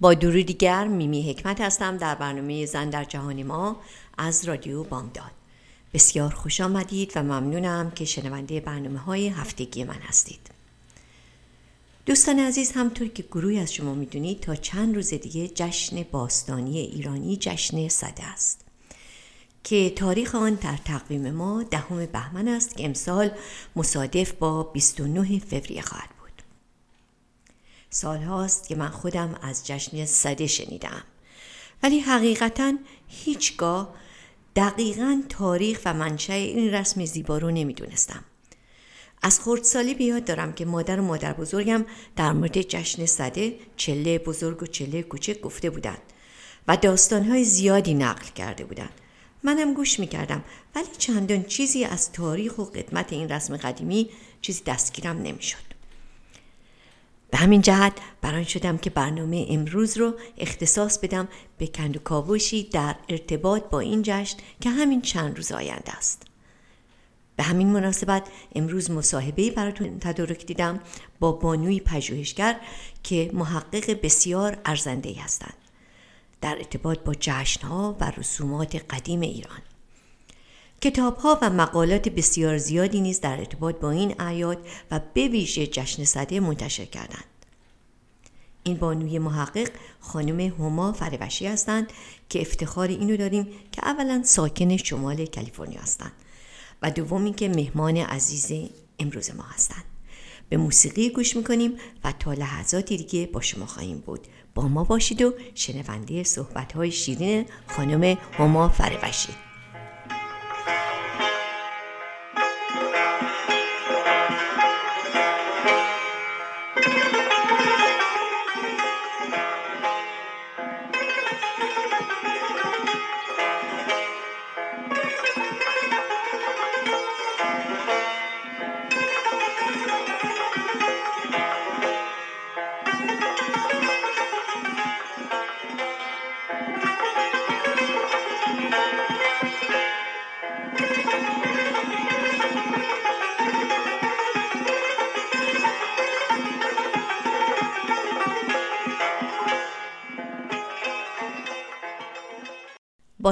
با درودی دیگر میمی حکمت هستم در برنامه زن در جهان ما از رادیو بامداد. بسیار خوش آمدید و ممنونم که شنونده برنامه های هفتگی من هستید. دوستان عزیز همطور که گروهی از شما می‌دونید تا چند روز دیگه جشن باستانی ایرانی جشن صده است که تاریخ آن در تقویم ما دهم بهمن است که امسال مصادف با 29 فوریه خواهد سال هاست که من خودم از جشن صده شنیدم. ولی حقیقتا هیچگاه دقیقا تاریخ و منشأ این رسم زیبا رو نمی‌دونستم. از خردسالی بیاد دارم که مادر و مادر بزرگم در مورد جشن صده چله بزرگ و چله کوچک گفته بودند و داستانهای زیادی نقل کرده بودند. منم گوش می‌کردم ولی چندان چیزی از تاریخ و قدمت این رسم قدیمی چیزی دستگیرم نمی‌شد. به همین جهت بران شدم که برنامه امروز رو اختصاص بدم به کند و کاوشی در ارتباط با این جشن که همین چند روز آینده است. به همین مناسبت امروز مصاحبه براتون تدارک دیدم با بانوی پژوهشگر که محقق بسیار ارزنده هستند در ارتباط با جشنها و رسومات قدیم ایران. کتاب ها و مقالات بسیار زیادی نیز در ارتباط با این اعیاد و به ویژه جشن صده منتشر کردند. این بانوی محقق خانم هما فروشی هستند که افتخار اینو داریم که اولا ساکن شمال کالیفرنیا هستند و دوم که مهمان عزیز امروز ما هستند. به موسیقی گوش می‌کنیم و تا لحظاتی دیگه با شما خواهیم بود. با ما باشید و شنونده صحبت های شیرین خانم هما فروشی.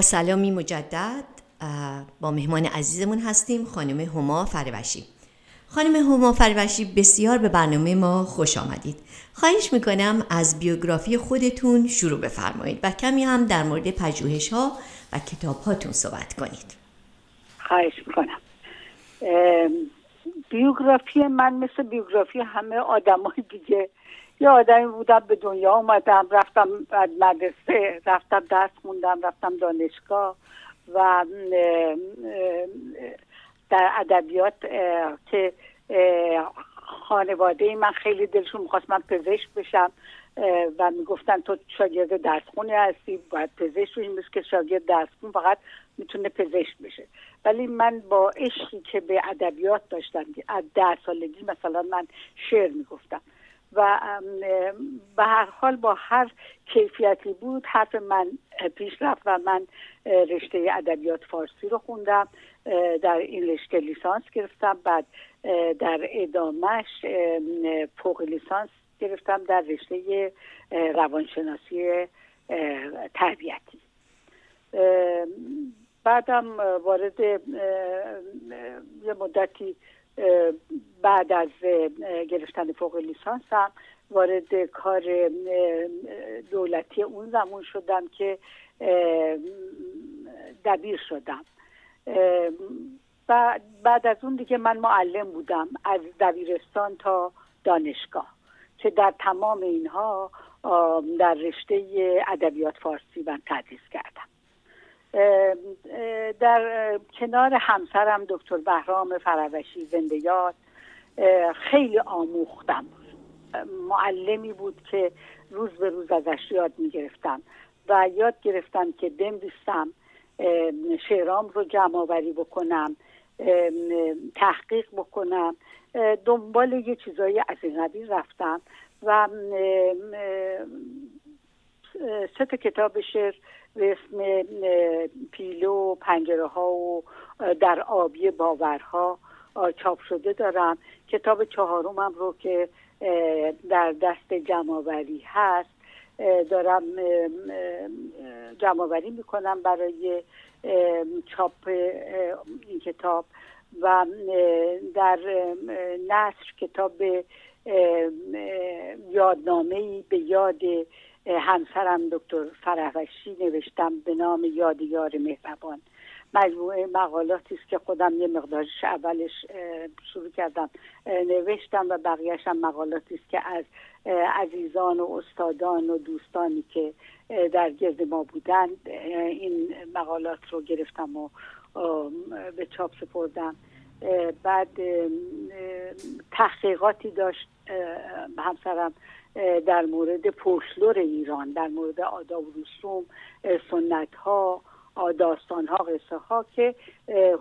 سلامی مجدد با مهمان عزیزمون هستیم خانم هما فروشی خانم هما فروشی بسیار به برنامه ما خوش آمدید. خواهش می‌کنم از بیوگرافی خودتون شروع بفرمایید و کمی هم در مورد پژوهش ها و کتاب هاتون صحبت کنید. خواهش می‌کنم. بیوگرافی من مثل بیوگرافی همه آدم دیگه یه آدمی بودم به دنیا اومدم رفتم مدرسه رفتم درس خوندم رفتم دانشگاه و در ادبیات که خانواده من خیلی دلشون می‌خواست من پزشک بشم و می‌گفتن تو شاگرد درسخونی هستی باید پزشک بشی که شاگرد درسخون فقط می‌تونه پزشک بشه. ولی من با عشقی که به ادبیات داشتم از ده سالگی مثلا من شعر می‌گفتم. و به هر حال با هر کیفیتی بود حرف من پیش رفت و من رشته ادبیات فارسی رو خوندم در این رشته لیسانس گرفتم بعد در ادامهش فوق لیسانس گرفتم در رشته روانشناسی تربیتی. بعدم وارد یه مدتی بعد از گرفتن فوق لیسانسم وارد کار دولتی اون زمان شدم که دبیر شدم. بعد از اون دیگه من معلم بودم از دبیرستان تا دانشگاه که در تمام اینها در رشته ادبیات فارسی من تدریس کردم. در کنار همسرم دکتر بهرام فروشی زنده یاد خیلی آموختم. معلمی بود که روز به روز ازش یاد می گرفتم و یاد گرفتم که بنویسم شعرام رو جمع آوری بکنم تحقیق بکنم دنبال یه چیزایی از این قبیل رفتم و سه تا کتاب شعر به اسم پیلو پنجره ها و در آبی باورها چاپ شده دارم. کتاب چهارمم رو که در دست جمعآوری هست دارم جمعآوری می‌کنم برای چاپ این کتاب. و در نصر کتاب یادنامه به یاد همسرم دکتر فرهوشی نوشتم به نام یاد یار مهربان. مجموعه مقالاتی است که خودم یه مقدارش اولش شروع کردم نوشتم و بقیهش هم مقالاتی است که از عزیزان و استادان و دوستانی که در گرد ما بودند این مقالات رو گرفتم و به چاپ سپردم. بعد تحقیقاتی داشت همسرم در مورد پوشلور ایران در مورد آداب و رسوم سنت ها داستان ها قصه ها که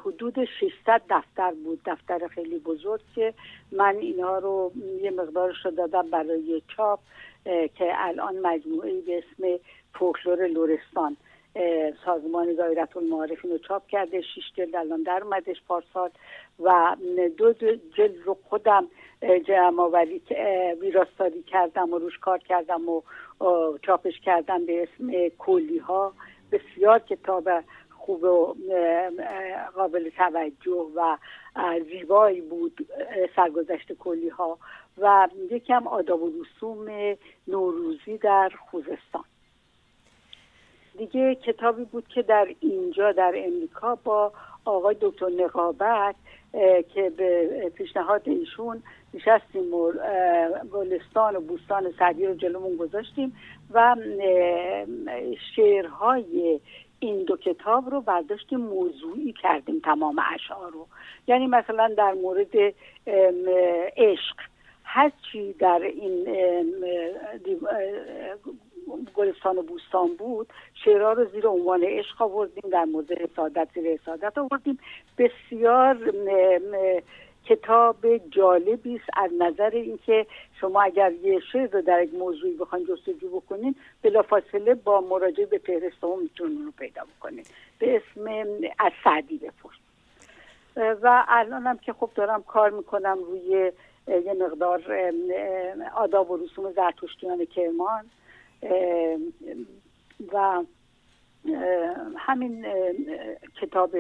حدود 600 دفتر بود دفتر خیلی بزرگ که من اینها رو یه مقدارش رو دادم برای چاپ که الان مجموعه به اسم فولکلور لورستان سازمان دایرت المعارف رو چاپ کرده شش جلد الان در اومدش پارسال. و دو جلد رو خودم جمع آوری ویراستاری کردم و روش کار کردم و چاپش کردم به اسم کلی ها بسیار کتاب خوب و قابل توجه و زیبایی بود سرگذشت کلی ها و یکم آداب و رسوم نوروزی در خوزستان. دیگه کتابی بود که در اینجا در امریکا با آقای دکتر نقابت که به پیشنهاد ایشون نشستیم و گلستان و بوستان سعدی رو جلومون گذاشتیم و شعرهای این دو کتاب رو برداشتیم موضوعی کردیم تمام اشعار رو. یعنی مثلا در مورد عشق هرچی در این گلستان و بوستان بود شعرها رو زیر عنوان عشق آوردیم در مورد حسادت زیر حسادت آوردیم. بسیار کتاب جالبی است. از نظر اینکه شما اگر یه شعر رو در یک موضوعی بخواین جستجو بکنین بلافاصله با مراجعه به فهرست هم می‌تونین رو پیدا بکنین. به اسم از سعدی بپرس و الانم که خب دارم کار می‌کنم روی یه مقدار آداب و رسوم زرتشتیان کرمان. و همین کتاب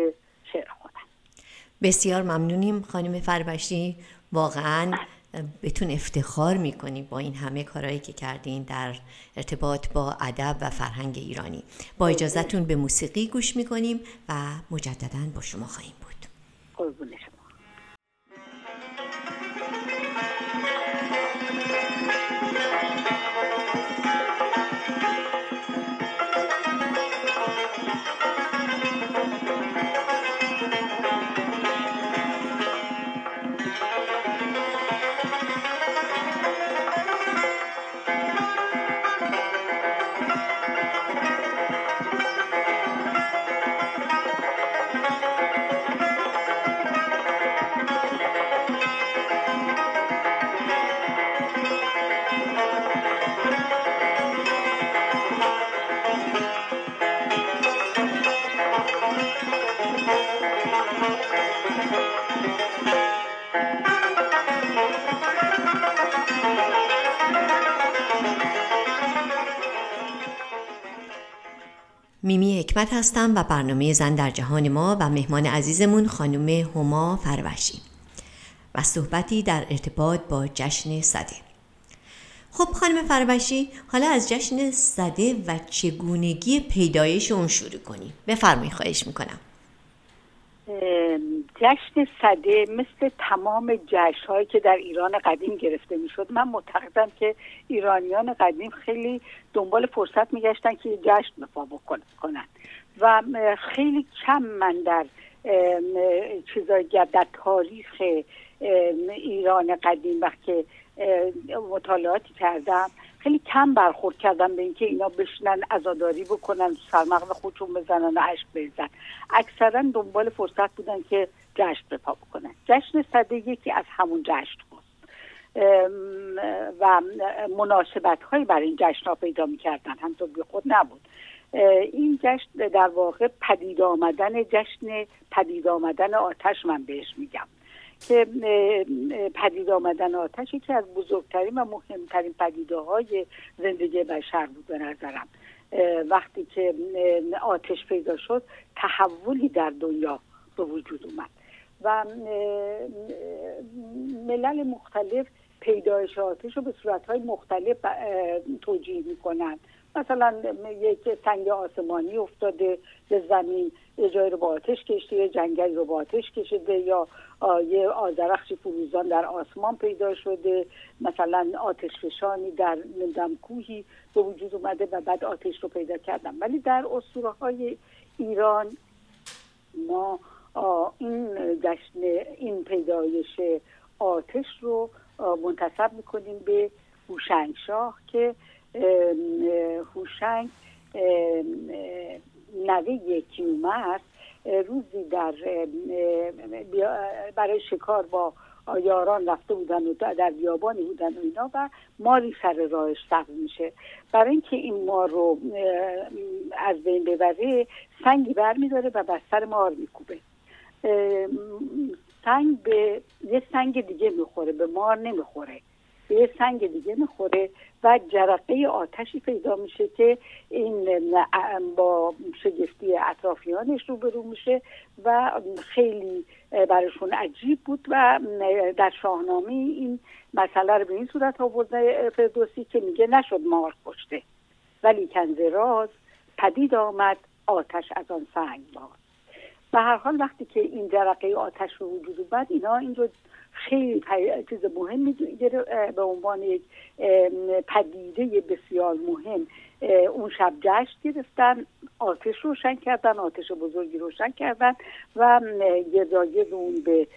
شعر خودم. بسیار ممنونیم خانم فربشتی واقعا بهتون افتخار می‌کنیم با این همه کارهایی که کردین در ارتباط با ادب و فرهنگ ایرانی. با اجازتون به موسیقی گوش می‌کنیم و مجددا با شما خواهیم بود. میمی حکمت هستم و برنامه زن در جهان ما و مهمان عزیزمون خانم هما فروشی و صحبتی در ارتباط با جشن صده خب خانم فروشی حالا از جشن صده و چگونگی پیدایش اون شروع کنیم؟ بفرمایید خواهش می‌کنم. جشن صده مثل تمام جشن هایی که در ایران قدیم گرفته می‌شد من معتقدم که ایرانیان قدیم خیلی دنبال فرصت میگشتن که جشن بپا بکنن و خیلی کم من در چیزای در تاریخ ایران قدیم وقتی مطالعاتی کردم خیلی کم برخورد کردم به اینکه اینا بشنن ازاداری بکنن سرمغز خودشون بزنن و عشق بریزن. اکثرا دنبال فرصت بودن که جشن بپا بکنن. جشن صده یکی از همون جشن بود و مناسبت هایی برای این جشن ها پیدا می‌کردن. همطور بی خود نبود. این جشن در واقع پدید آمدن جشن پدید آمدن آتش من بهش میگم. که پدید آمدن آتش یکی از بزرگترین و مهمترین پدیده های زندگی بشر بود به نظرم. وقتی که آتش پیدا شد تحولی در دنیا به وجود اومد. و ملل مختلف پیدایش آتش رو به صورتهای مختلف توجیه می‌کنن مثلا یک سنگ آسمانی افتاده به زمین یه جایی رو با آتش کشته یه جنگلی رو با آتش کشیده یا یه آزرخشی فروزان در آسمان پیدا شده. مثلا آتش فشانی در نمی‌دونم کوهی به وجود اومده و بعد آتش رو پیدا کردم ولی در اسطوره های ایران ما این جشن این پیدایش آتش رو منتصب می‌کنیم به هوشنگ شاه که هوشنگ نوه کیومرث روزی در برای شکار با یاران رفته بودن و در بیابانی بودن و اینا و ماری سر راهش سبز میشه. برای اینکه این مار رو از بین ببره سنگی برمیداره و بر سر مار میکوبه. سنگ به یه سنگ دیگه می‌خوره به مار نمی‌خوره. به یه سنگ دیگه می‌خوره و جرقه آتشی پیدا میشه که این با شگفتی اطرافیانش روبرو میشه و خیلی براشون عجیب بود و در شاهنامه این مسئله رو به این صورت آورده فردوسی که میگه نشد مار کشته. ولی کنز راز پدید آمد آتش از آن سنگ باد به هر حال وقتی که این جرقه آتش رو وجود اومد اینا این رو خیلی چیز مهمی به عنوان یک پدیده بسیار مهم اون شب جشن گرفتن آتش روشن کردن آتش بزرگی روشن کردن و گرداگرد اون به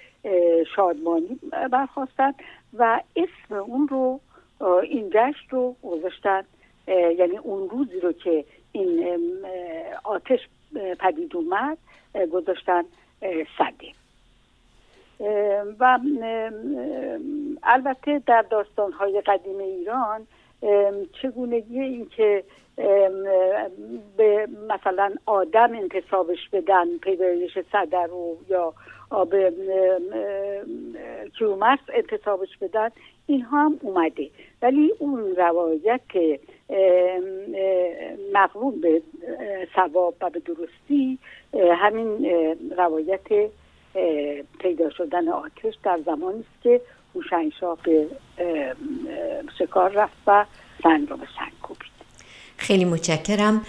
شادمانی برخواستن و اسم اون رو این جشن رو گذاشتن. یعنی اون روزی رو که این آتش پدید اومد گذاشتن صده و البته در داستانهای قدیم ایران چگونگی این که به مثلا آدم انتصابش بدن پیدایش صدر رو یا به کیومرس انتصابش بدن اینها هم اومده. ولی اون روایت مقرون به ثواب و به درستی همین روایت پیدا شدن آتش در زمانی است که هوشنگشاه به شکار رفت و سنگ رو به سنگ کوبید. خیلی متشکرم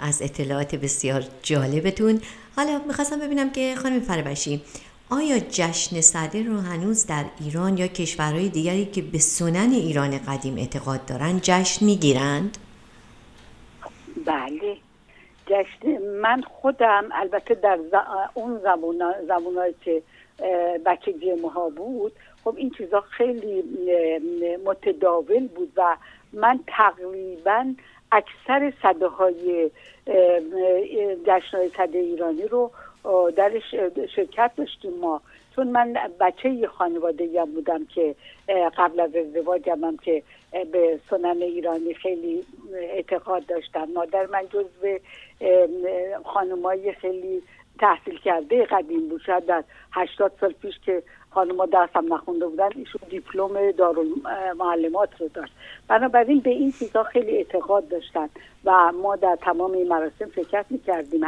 از اطلاعات بسیار جالبتون. حالا می‌خواستم ببینم که خانم فربشی آیا جشن صدر رو هنوز در ایران یا کشورهای دیگری که به سنن ایران قدیم اعتقاد دارن جشن می‌گیرند؟ بله. جشن من خودم البته در اون زمان زمانهایی که بچگی ماها بود خب این چیزا خیلی متداول بود و من تقریبا اکثر صده های جشن های صده ایرانی رو درش شرکت داشتیم ما. چون من بچه خانواده هم بودم که قبل از ازدواجم هم که به سنن ایرانی خیلی اعتقاد داشتم. مادر من جزو خانمای خیلی تحصیل کرده قدیم بود. شاید در هشتاد سال پیش که خانما درسم نخونده بودن ایشون دیپلم معلمات رو داشت. بنابراین به این چیزها خیلی اعتقاد داشتن و ما در تمام این مراسم شرکت می‌کردیم.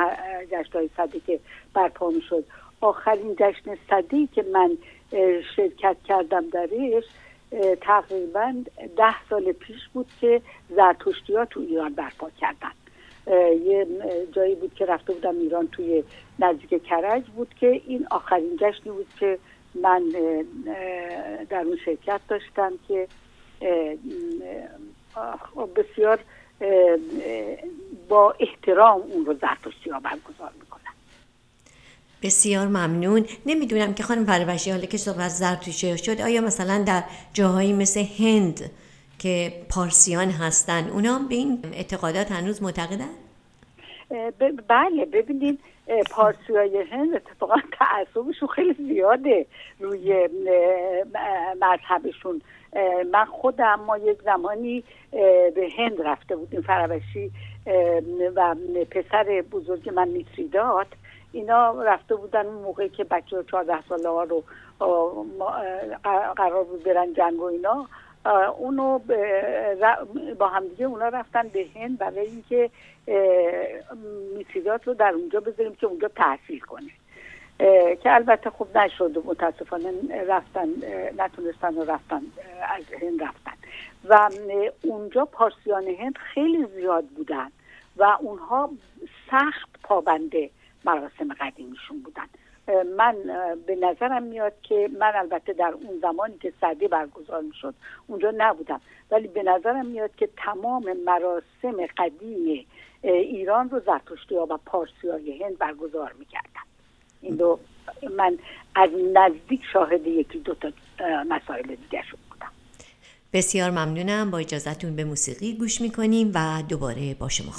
جشنهای صدی که برپا می‌شد. آخرین جشن صدی که من شرکت کردم درش تقریبا ده سال پیش بود که زرتشتی ها تو ایران برپا کردن. یه جایی بود که رفته بودم ایران توی نزدیک کرج بود که این آخرین جشنی بود که من در اون شرکت داشتم که بسیار با احترام اون رو زرتشتی ها برگزار می‌کنن بسیار ممنون. نمی‌دونم که خانم پروشی حالا که صحبت زرتشتی شد آیا مثلا در جاهایی مثل هند که پارسیان هستن اونا به این اعتقادات هنوز معتقدن؟ بله ببینید پارسی های هند اتفاقا تعصبشون خیلی زیاده روی مذهبشون. من خودم ما یک زمانی به هند رفته بودیم فرابشی و پسر بزرگ من میتریدات اینا رفته بودن اون موقعی که بچه چهارده ساله ها رو قرار بود برن جنگ و اینا. اونو با همدیگه اونا رفتن به هند برای اینکه میتریدات رو در اونجا بذاریم که اونجا تحصیل کنه. که البته خوب نشد متاسفانه رفتن نتونستن و رفتن از هند رفتن. و اونجا پارسیان هند خیلی زیاد بودن و اونها سخت پابنده مراسم قدیمیشون بودن. من به نظرم میاد که من البته در اون زمانی که صدی برگزار می‌شد اونجا نبودم. ولی به نظرم میاد که تمام مراسم قدیم ایران رو زرتشتی ها و پارسی های هند برگزار می‌کردن. این دو من از نزدیک شاهد یکی دو تا مسائل دیگه شد بودم. بسیار ممنونم. با اجازتون به موسیقی گوش می‌کنیم و دوباره با شما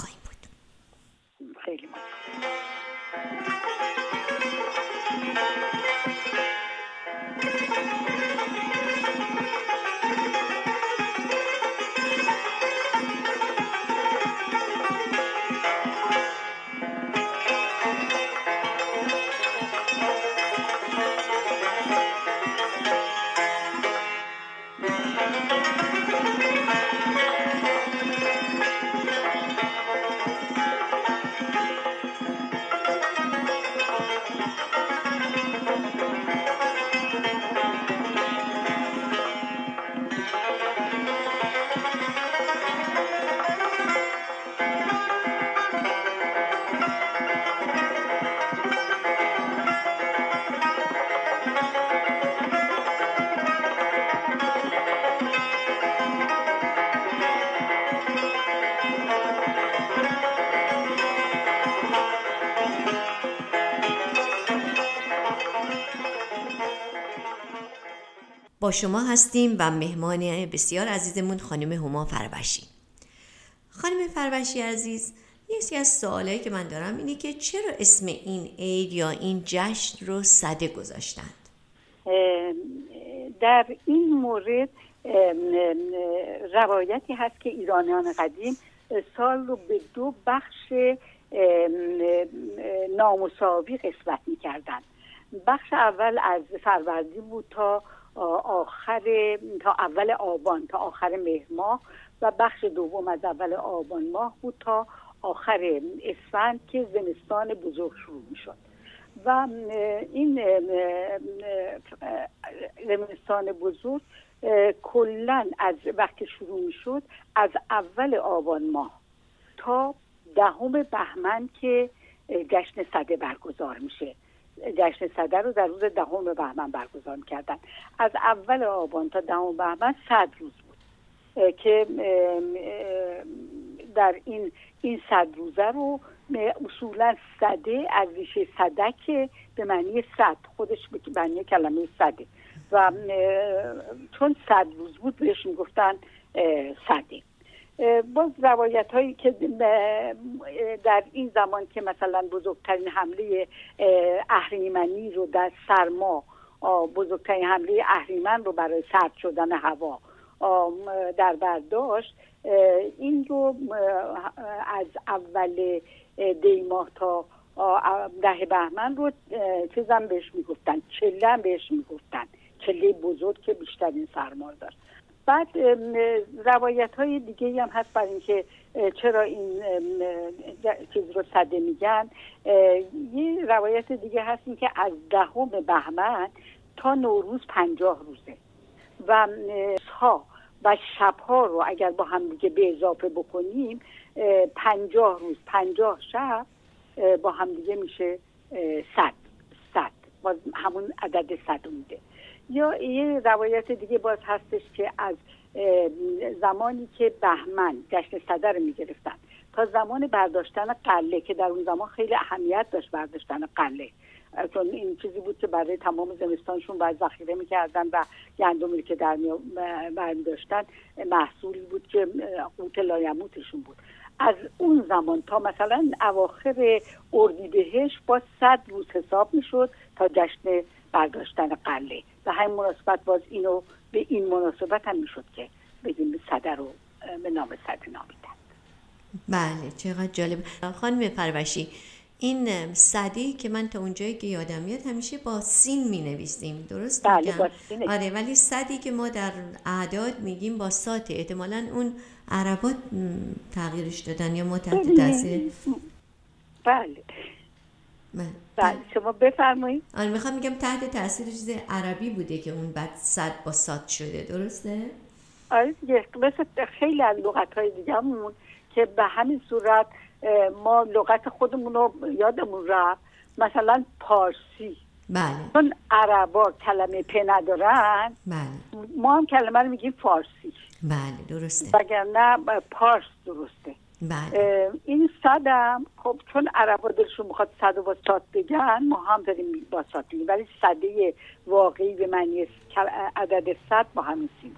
شما هستیم و مهمان بسیار عزیزمون خانم هما فربشی. خانم فربشی عزیز یکی از سوالایی که من دارم اینه که چرا اسم این عید یا این جشن رو صده گذاشتند؟ در این مورد روایتی هست که ایرانیان قدیم سال رو به دو بخش نامساوی قسمت می‌کردن بخش اول از فروردین بود تا آخر تا اول آبان تا آخر مهر ماه و بخش دوم از اول آبان ماه بود تا آخر اسفند که زمستان بزرگ شروع می شد و این زمستان بزرگ کلا از وقتی شروع می شد از اول آبان ماه تا دهم بهمن که جشن صده برگزار میشه. جشن صدر رو در روز دهم بهمن برگزار کردن. از اول آبان تا دهم بهمن صد روز بود. که در این این صد روزه رو اصولا صده از ریشه صدک به معنی صد خودش به معنی کلمه صده. و چون صد روز بود بهش می‌گفتن صده. باز روایت هایی که در این زمان که مثلا بزرگترین حمله اهریمنی رو در سرما بزرگترین حمله اهریمن رو برای سرد شدن هوا در برداشت این رو از اول دیماه تا ده بهمن رو چیزم بهش می‌گفتن چله بهش می‌گفتن چله بزرگ که بیشترین سرما داشت. بعد روایت های دیگه هم هست برای اینکه چرا این چیز رو صده میگن. یه روایت دیگه هست این که از دهم بهمن تا نوروز پنجاه روزه. و ها و شبها رو اگر با هم دیگه به اضافه بکنیم پنجاه روز پنجاه شب با همدیگه میشه صد. صد. باز همون عدد صد میده. یا یه روایت دیگه باز هستش که از زمانی که بهمن جشن صدر رو می‌گرفتن. تا زمان برداشتن قله که در اون زمان خیلی اهمیت داشت برداشتن قله. چون این چیزی بود که برای تمام زمستانشون باید ذخیره می‌کردن و گندمی که در داشتن محصولی بود که قوت لایموتشون بود. از اون زمان تا مثلا اواخر اردیبهشت با صد روز حساب می‌شد تا جشن برداشتن قله. و همین مناسبت باز اینو به این مناسبت هم می‌شد که بگیم صده رو به نام صده نامیدن. بله چقدر جالب. خانم پروشی این صدی که من تا اونجایی که یادم میاد همیشه با سین می نویسیم درست بله آره ولی صدی که ما در اعداد میگیم با ساته. احتمالا اون عربات تغییرش دادن یا ما تحت تاثیر؟ بله. بله شما بفرمایید. آره می‌خوام میگم تحت تاثیر چیز عربی بوده که اون بعد صد با سات شده درسته؟ آره مثل خیلی از لغت های دیگه که به همین صورت ما لغت خودمون رو یادمون رفت مثلا پارسی. بله. چون عربا کلمه په ندارن بله. ما هم کلمه رو میگیم فارسی. بله درسته. وگرنه پارس درسته. بله. این صدم خب چون عربا دلشون می‌خواد صد و با سات بگن ما هم داریم با سات ولی صده واقعی به معنی عدد صد با همین سینه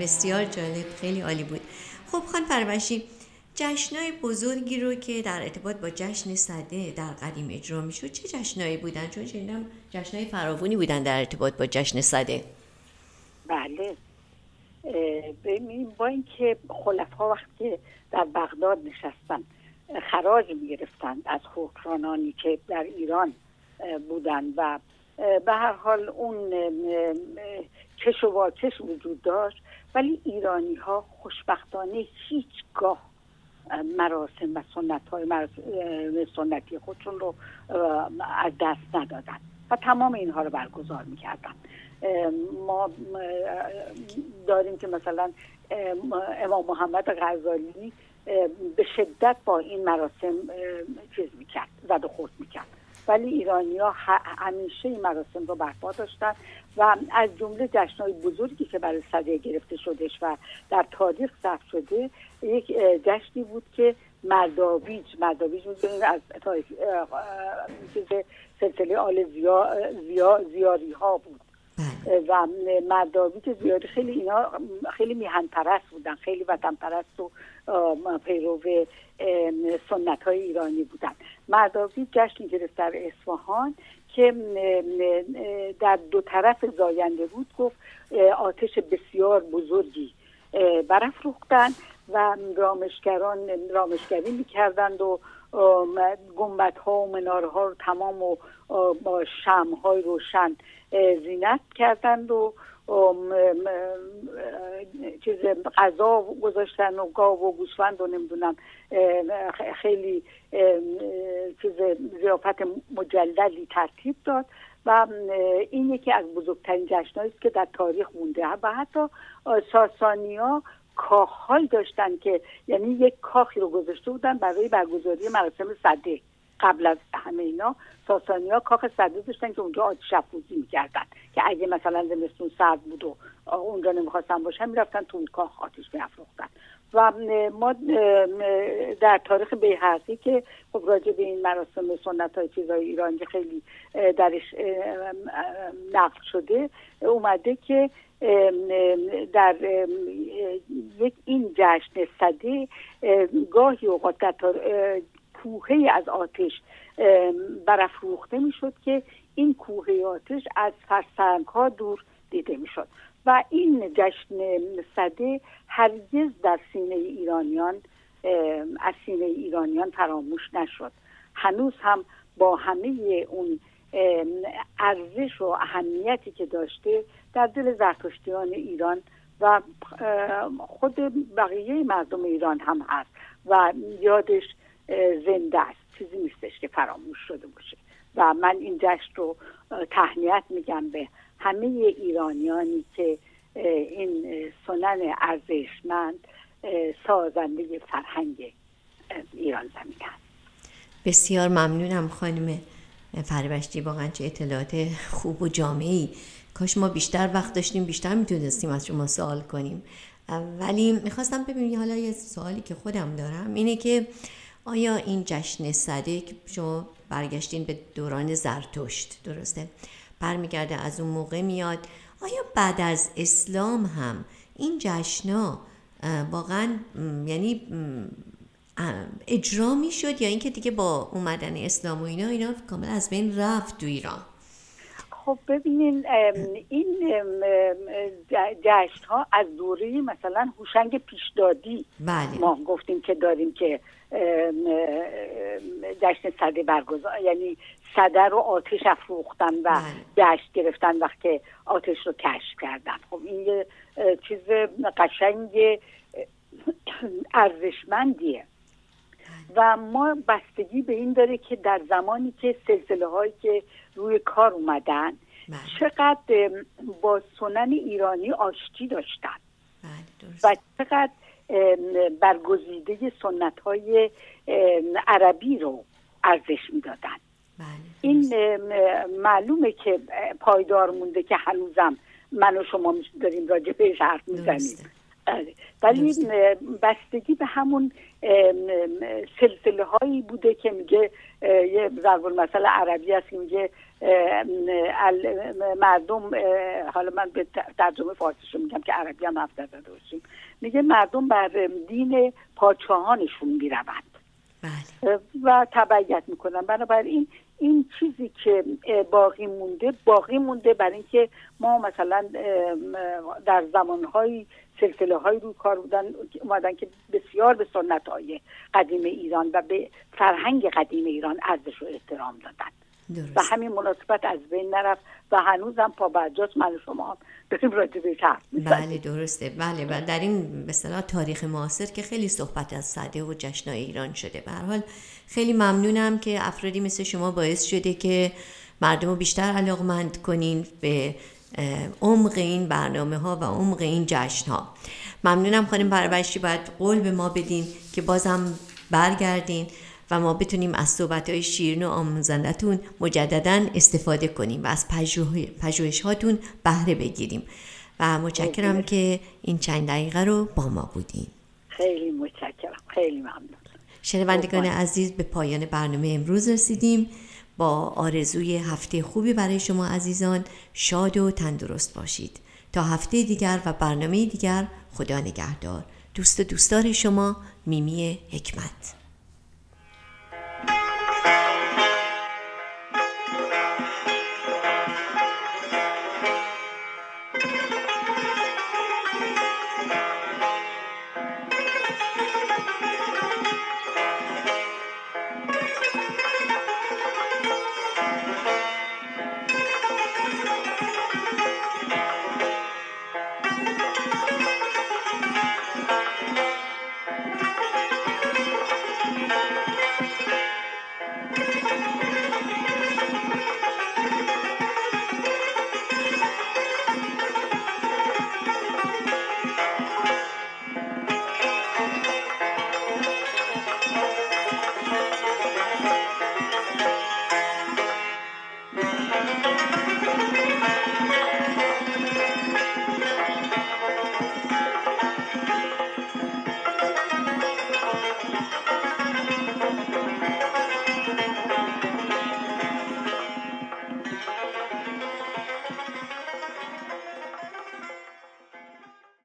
بسیار جالب خیلی عالی بود. خب خان فرمشی جشنهای بزرگی رو که در ارتباط با جشن صده در قدیم اجرا می‌شد چه جشنهایی بودن؟ چون شنیدم جشنهای فراوانی بودن در ارتباط با جشن صده. بله. با اینکه خلفا وقتی در بغداد نشستن خراج می‌گرفتن از حکرانانی که در ایران بودن و به هر حال اون کش و وجود داشت ولی ایرانی ها خوشبختانه هیچگاه مراسم و سنت های سنتی خودشون رو از دست ندادن و تمام اینها رو برگزار می‌کردن. ما داریم که مثلا امام محمد غزالی به شدت با این مراسم چیز می‌کرد زد و خورد می‌کرد. ولی ایرانی ها همیشه این مراسم رو برپا داشتن و از جمله جشنهای بزرگی که برای صده گرفته شدش و در تاریخ ثبت شده یک جشنی بود که مرداویج مرداویج می‌دونید از سلسله آل زیا، زیا، زیاری ها بود. و مرداویج زیاری خیلی اینا خیلی میهن پرست بودن خیلی وطن پرست و پیرو سنت های ایرانی بودن. مرداویج جشنی گرفت در اصفهان که در دو طرف زاینده بود گفت آتش بسیار بزرگی برافروختند و رامشگران رامشگری می‌کردند و گمبت ها و مناره ها رو تمام و شم های روشن زینت کردند و چیز غذا گذاشتن و گاو و گوسفند و نمی‌دونم خیلی چیز زیافت مجللی ترتیب داد و این یکی از بزرگترین جشنهایی است که در تاریخ مونده. و حتی ساسانیا کاخهایی داشتن که یعنی یک کاخی رو گذاشته بودن برای برگزاری مراسم صده قبل از همه اینا ساسانی ها کاخ صده داشتن که اونجا آتش افروزی می‌کردن. که اگه مثلا زمستون سرد بود و اونجا نمی‌خواستن باشن می‌رفتن تو اون کاخ آتش میافروختن. و ما در تاریخ بیهقی که خب راجع به این مراسم سنت های چیزهای ایرانی خیلی درش نقل شده اومده که در یک این جشن صده گاهی اوقات در کوهی از آتش برافروخته می‌شد که این کوه آتش از فرسنگ ها دور دیده می‌شد. و این جشن صده هرگز در سینه ایرانیان از سینه ایرانیان فراموش نشد. هنوز هم با همه اون ارزش و اهمیتی که داشته در دل زرتشتیان ایران و خود بقیه مردم ایران هم هست. و یادش زنده است. چیزی نیستش که فراموش شده باشه. و من این جشن رو تهنیت میگم به همه ایرانیانی که این سنن ارزشمند سازنده فرهنگ ایران زمین هست بسیار ممنونم خانم فربشتی. واقعا چه اطلاعات خوب و جامعی کاش ما بیشتر وقت داشتیم بیشتر می‌تونستیم از شما سوال کنیم. ولی می‌خواستم ببینیم حالا یه سوالی که خودم دارم اینه که آیا این جشن صده که شما برگشتین به دوران زرتشت درسته؟ برمیگرده از اون موقع میاد. آیا بعد از اسلام هم این جشنا واقعا یعنی اجرا می‌شد یا اینکه دیگه با اومدن اسلام و اینا اینا کامل از بین رفت تو ایران؟ خب ببینین این جشن ها از دوره مثلا هوشنگ پیشدادی بله. ما گفتیم که داریم که جشن صده برگزار یعنی صده رو آتش افروختن و بله. جشن گرفتن وقتی آتش رو کشف کردن. خب این یه چیز قشنگ ارزشمندیه. و ما بستگی به این داره که در زمانی که سلسله هایی که روی کار اومدن بله. چقدر با سنن ایرانی آشتی داشتن. بله، و چقدر برگزیده سنت های عربی رو ارزش می‌دادن. بله، این معلومه که پایدار مونده که هنوزم من و شما داریم راجع به حرف می‌زنیم. ولی بستگی به همون سلسله هایی بوده که میگه یه ضرب المثل عربی هست که میگه مردم حالا من به ترجمه فارسیشو میگم که عربی هم حرف زده باشیم. میگه مردم بر دین پادشاهانشون می‌روند. بله. و تبعیت می‌کنن. بنابراین این چیزی که باقی مونده باقی مونده برای اینکه ما مثلا در زمانهای سلسله های رو کار بودن اومدن که بسیار به سنت های قدیم ایران و به فرهنگ قدیم ایران ارزش و احترام دادن. درست. و همین مناسبت از بین نرفت و هنوزم پا برجاست من شما بریم راجع بله درسته. بله و در این به تاریخ معاصر که خیلی صحبت از صده و جشنای ایران شده. به حال خیلی ممنونم که افرادی مثل شما باعث شده که مردم رو بیشتر علاقمند کنین به عمق این برنامه ها و عمق این جشن ها ممنونم خانم پرورشی باید قول به ما بدین که بازم برگردین و ما بتونیم از صحبت های شیرین و آموزندتون مجددا استفاده کنیم و از پژوهش هاتون بهره بگیریم. و متشکرم که این چند دقیقه رو با ما بودین. خیلی متشکرم. خیلی ممنون. شنوندگان عزیز به پایان برنامه امروز رسیدیم. با آرزوی هفته خوبی برای شما عزیزان شاد و تندرست باشید. تا هفته دیگر و برنامه دیگر خدا نگهدار. دوست دوستار شما میمی حکمت.